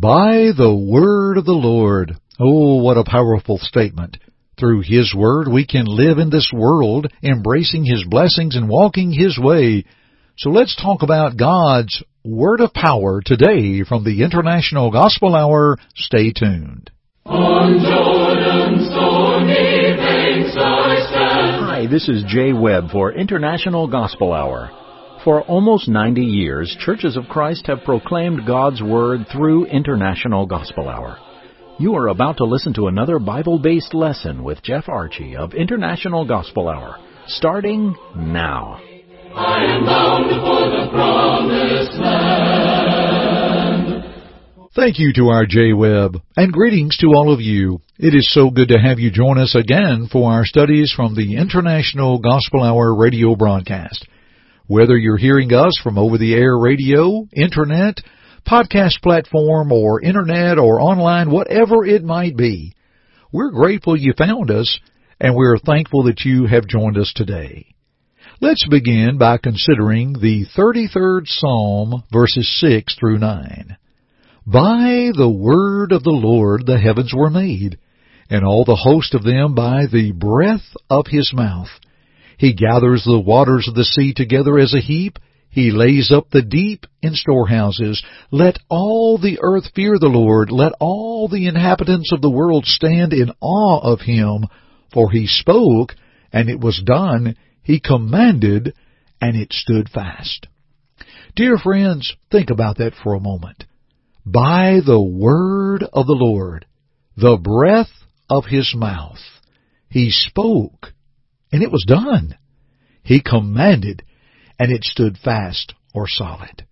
By the word of the Lord. Oh, what a powerful statement. Through His Word we can live in this world, embracing His blessings and walking His way. So let's talk about God's Word of Power today from the International Gospel Hour. Stay tuned. On Jordan's stormy banks I stand. Hi, this is Jay Webb for International Gospel Hour. For almost 90 years, Churches of Christ have proclaimed God's Word through International Gospel Hour. You are about to listen to another Bible based lesson with Jeff Archey of International Gospel Hour, starting now. I am bound for the promised land. Thank you to our Jay Webb, and greetings to all of you. It is so good to have you join us again for our studies from the International Gospel Hour radio broadcast. Whether you're hearing us from over the air radio, internet, podcast platform, or internet or online, whatever it might be, we're grateful you found us, and we're thankful that you have joined us today. Let's begin by considering the 33rd Psalm, verses 6 through 9. By the word of the Lord the heavens were made, and all the host of them by the breath of his mouth. He gathers the waters of the sea together as a heap. He lays up the deep in storehouses. Let all the earth fear the Lord. Let all the inhabitants of the world stand in awe of him. For he spoke, and it was done. He commanded, and it stood fast. Dear friends, think about that for a moment. By the word of the Lord, the breath of his mouth, he spoke, and it was done. He commanded, and it stood fast or solid.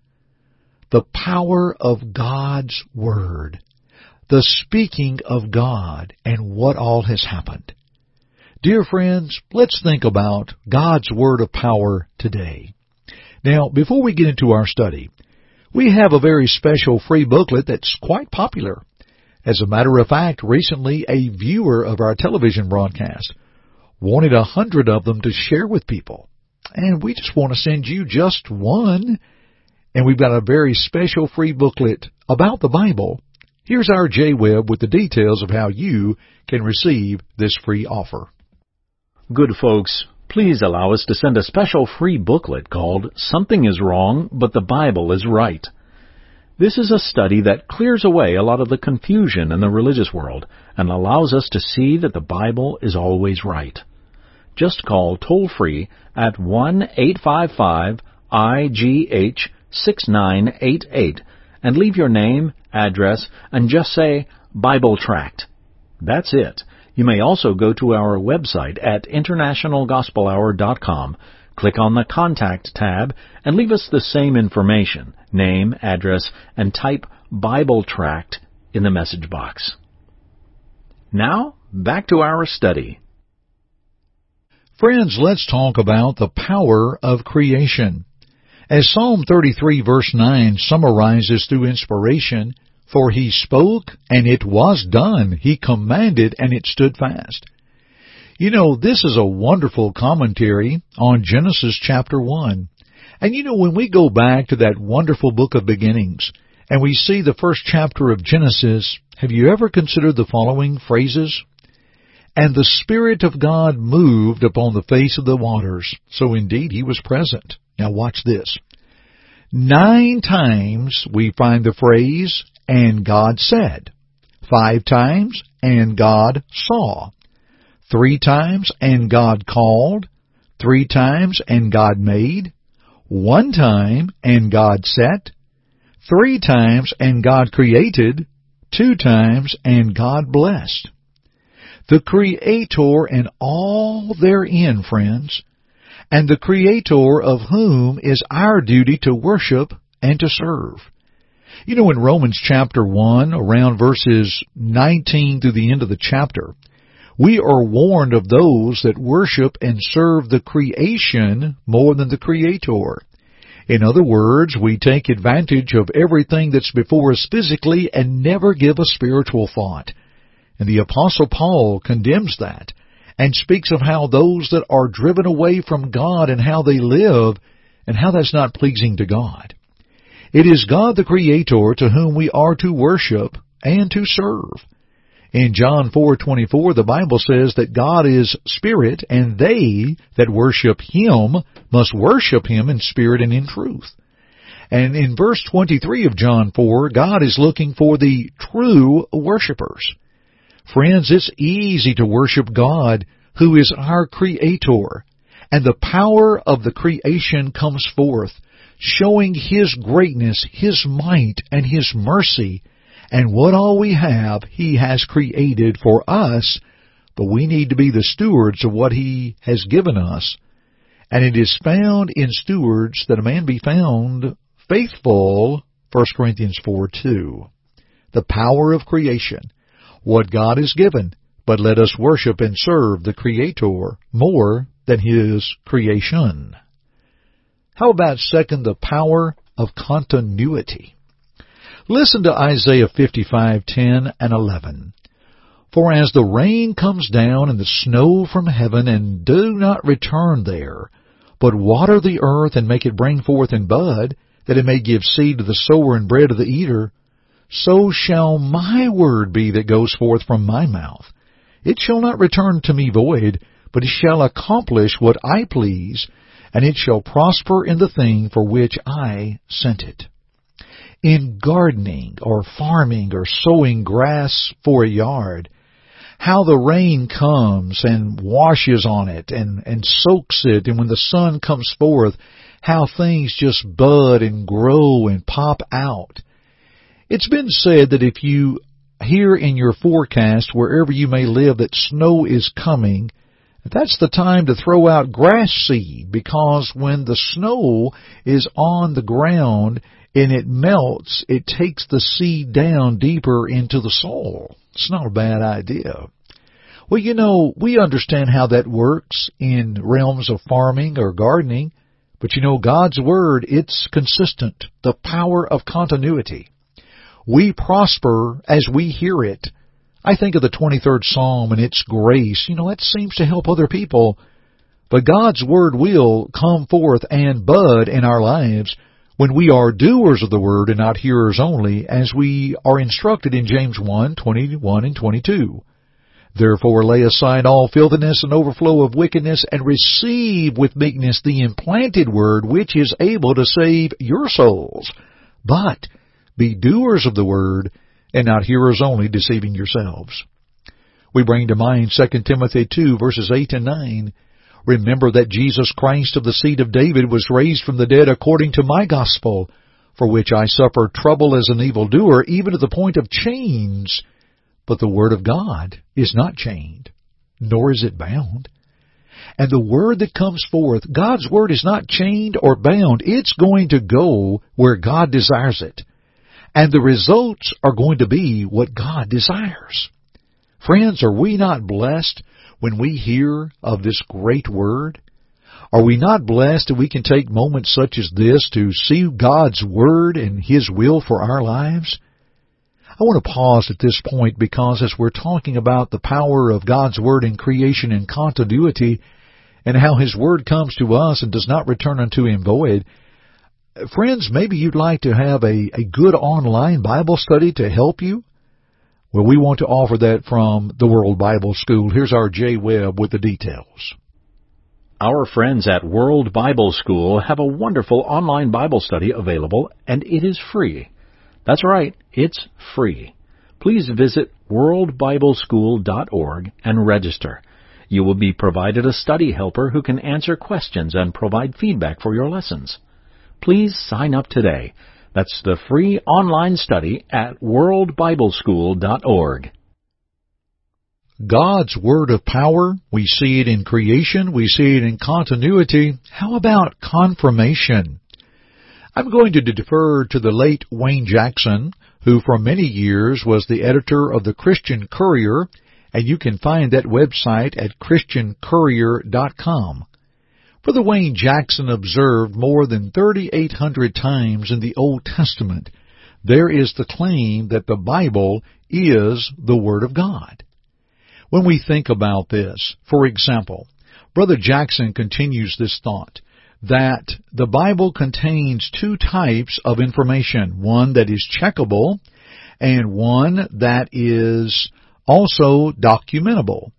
The power of God's Word, the speaking of God, and what all has happened. Dear friends, let's think about God's Word of power today. Now, before we get into our study, we have a very special free booklet that's quite popular. As a matter of fact, recently a viewer of our television broadcast wanted a hundred of them to share with people. And we just want to send you just one. And we've got a very special free booklet about the Bible. Here's our Jay Webb with the details of how you can receive this free offer. Good folks, please allow us to send a special free booklet called Something is Wrong, but the Bible is Right. This is a study that clears away a lot of the confusion in the religious world and allows us to see that the Bible is always right just call toll free at 1 855 IGH 6988 and leave your name, address, and just say Bible Tract. That's it. You may also go to our website at internationalgospelhour.com, click on the Contact tab, and leave us the same information, name, address, and type Bible Tract in the message box. Now, back to our study. Friends, let's talk about the power of creation. As Psalm 33 verse 9 summarizes through inspiration, For he spoke, and it was done. He commanded, and it stood fast. You know, this is a wonderful commentary on Genesis chapter 1. And you know, when we go back to that wonderful book of beginnings, and we see the first chapter of Genesis, have you ever considered the following phrases? And the Spirit of God moved upon the face of the waters. So indeed he was present. Now watch this. Nine times we find the phrase, and God said. Five times, and God saw. Three times, and God called. Three times, and God made. One time, and God set. Three times, and God created. Two times, and God blessed the Creator and all therein, friends, and the Creator of whom is our duty to worship and to serve. You know, in Romans chapter 1, around verses 19 through the end of the chapter, we are warned of those that worship and serve the creation more than the Creator. In other words, we take advantage of everything that's before us physically and never give a spiritual thought. And the apostle Paul condemns that and speaks of how those that are driven away from God and how they live and how that's not pleasing to God. It is God the Creator to whom we are to worship and to serve. In John 4:24 the Bible says that God is spirit and they that worship him must worship him in spirit and in truth. And in verse 23 of John 4, God is looking for the true worshipers. Friends, it's easy to worship God who is our creator. And the power of the creation comes forth, showing His greatness, His might, and His mercy and what all we have He has created for us, but we need to be the stewards of what He has given us. And it is found in stewards that a man be found faithful, 1 Corinthians 4 2. The power of creation, what God has given, but let us worship and serve the Creator more than His creation. How about second, the power of continuity? Listen to Isaiah 55:10 and 11. For as the rain comes down and the snow from heaven and do not return there, but water the earth and make it bring forth in bud, that it may give seed to the sower and bread to the eater, so shall my word be that goes forth from my mouth. It shall not return to me void, but it shall accomplish what I please, and it shall prosper in the thing for which I sent it in gardening or farming or sowing grass for a yard, how the rain comes and washes on it and, and soaks it, and when the sun comes forth, how things just bud and grow and pop out. It's been said that if you hear in your forecast, wherever you may live, that snow is coming, that's the time to throw out grass seed because when the snow is on the ground, and it melts, it takes the seed down deeper into the soil. It's not a bad idea. Well, you know, we understand how that works in realms of farming or gardening, but you know, God's Word, it's consistent. The power of continuity. We prosper as we hear it. I think of the 23rd Psalm and its grace. You know, that seems to help other people. But God's Word will come forth and bud in our lives when we are doers of the word and not hearers only, as we are instructed in James 1, 21 and 22. Therefore lay aside all filthiness and overflow of wickedness, and receive with meekness the implanted word which is able to save your souls. But be doers of the word, and not hearers only, deceiving yourselves. We bring to mind 2 Timothy 2 verses 8 and 9. Remember that Jesus Christ of the seed of David was raised from the dead according to my gospel, for which I suffer trouble as an evildoer, even to the point of chains. But the word of God is not chained, nor is it bound. And the word that comes forth, God's word is not chained or bound. It's going to go where God desires it. And the results are going to be what God desires. Friends, are we not blessed when we hear of this great word? Are we not blessed that we can take moments such as this to see God's word and His will for our lives? I want to pause at this point because as we're talking about the power of God's Word in creation and continuity and how His Word comes to us and does not return unto Him void, Uh, friends, maybe you'd like to have a, a good online Bible study to help you. Well, we want to offer that from the World Bible School. Here's our Jay Webb with the details. Our friends at World Bible School have a wonderful online Bible study available, and it is free. That's right, it's free. Please visit worldbibleschool.org and register. You will be provided a study helper who can answer questions and provide feedback for your lessons. Please sign up today. That's the free online study at worldbibleschool.org. God's Word of power, we see it in creation, we see it in continuity. How about confirmation? I'm going to defer to the late Wayne Jackson, who for many years was the editor of the Christian Courier, and you can find that website at christiancourier.com. Brother Wayne Jackson observed more than 3,800 times in the Old Testament there is the claim that the Bible is the Word of God. When we think about this, for example, Brother Jackson continues this thought. that the Bible contains two types of information, one that is checkable and one that is also documentable.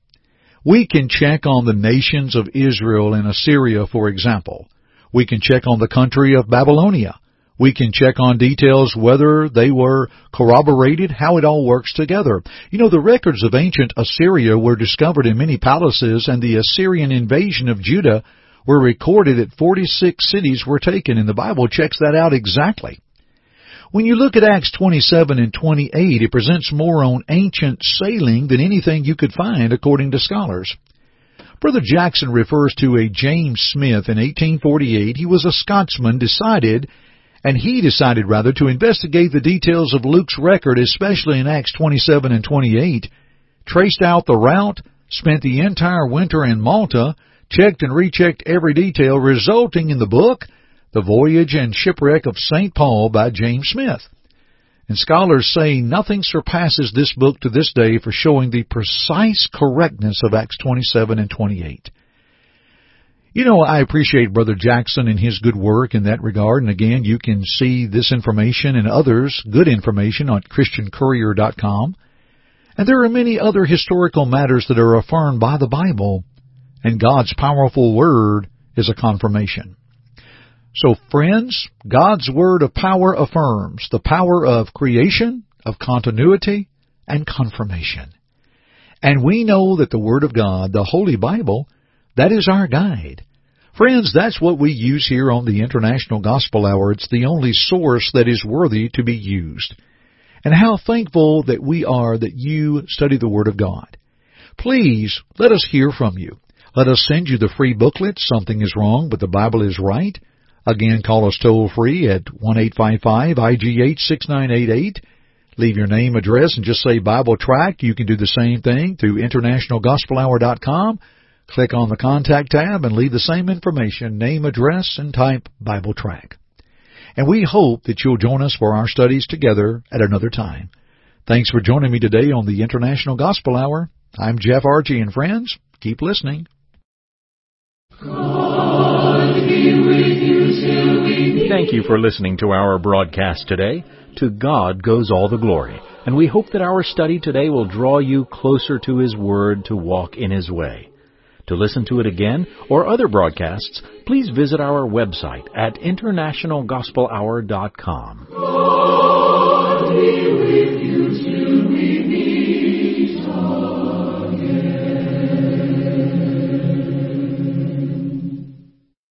We can check on the nations of Israel and Assyria, for example. We can check on the country of Babylonia. We can check on details whether they were corroborated, how it all works together. You know, the records of ancient Assyria were discovered in many palaces and the Assyrian invasion of Judah were recorded at 46 cities were taken and the Bible checks that out exactly. When you look at Acts 27 and 28, it presents more on ancient sailing than anything you could find according to scholars. Brother Jackson refers to a James Smith in 1848. He was a Scotsman, decided, and he decided rather to investigate the details of Luke's record, especially in Acts 27 and 28, traced out the route, spent the entire winter in Malta, checked and rechecked every detail, resulting in the book, The Voyage and Shipwreck of St. Paul by James Smith. And scholars say nothing surpasses this book to this day for showing the precise correctness of Acts 27 and 28. You know, I appreciate Brother Jackson and his good work in that regard. And again, you can see this information and others, good information, on ChristianCourier.com. And there are many other historical matters that are affirmed by the Bible and God's powerful Word is a confirmation. So friends, God's Word of power affirms the power of creation, of continuity, and confirmation. And we know that the Word of God, the Holy Bible, that is our guide. Friends, that's what we use here on the International Gospel Hour. It's the only source that is worthy to be used. And how thankful that we are that you study the Word of God. Please let us hear from you. Let us send you the free booklet, Something is Wrong, but the Bible is Right. Again, call us toll free at 1-855-IGH-6988. Leave your name, address, and just say Bible Tract. You can do the same thing through internationalgospelhour.com. Click on the Contact tab and leave the same information, name, address, and type Bible Tract. And we hope that you'll join us for our studies together at another time. Thanks for joining me today on the International Gospel Hour. I'm Jeff Archey, and friends, keep listening. Thank you for listening to our broadcast today. To God goes all the glory, and we hope that our study today will draw you closer to His Word to walk in His way. To listen to it again or other broadcasts, please visit our website at internationalgospelhour.com.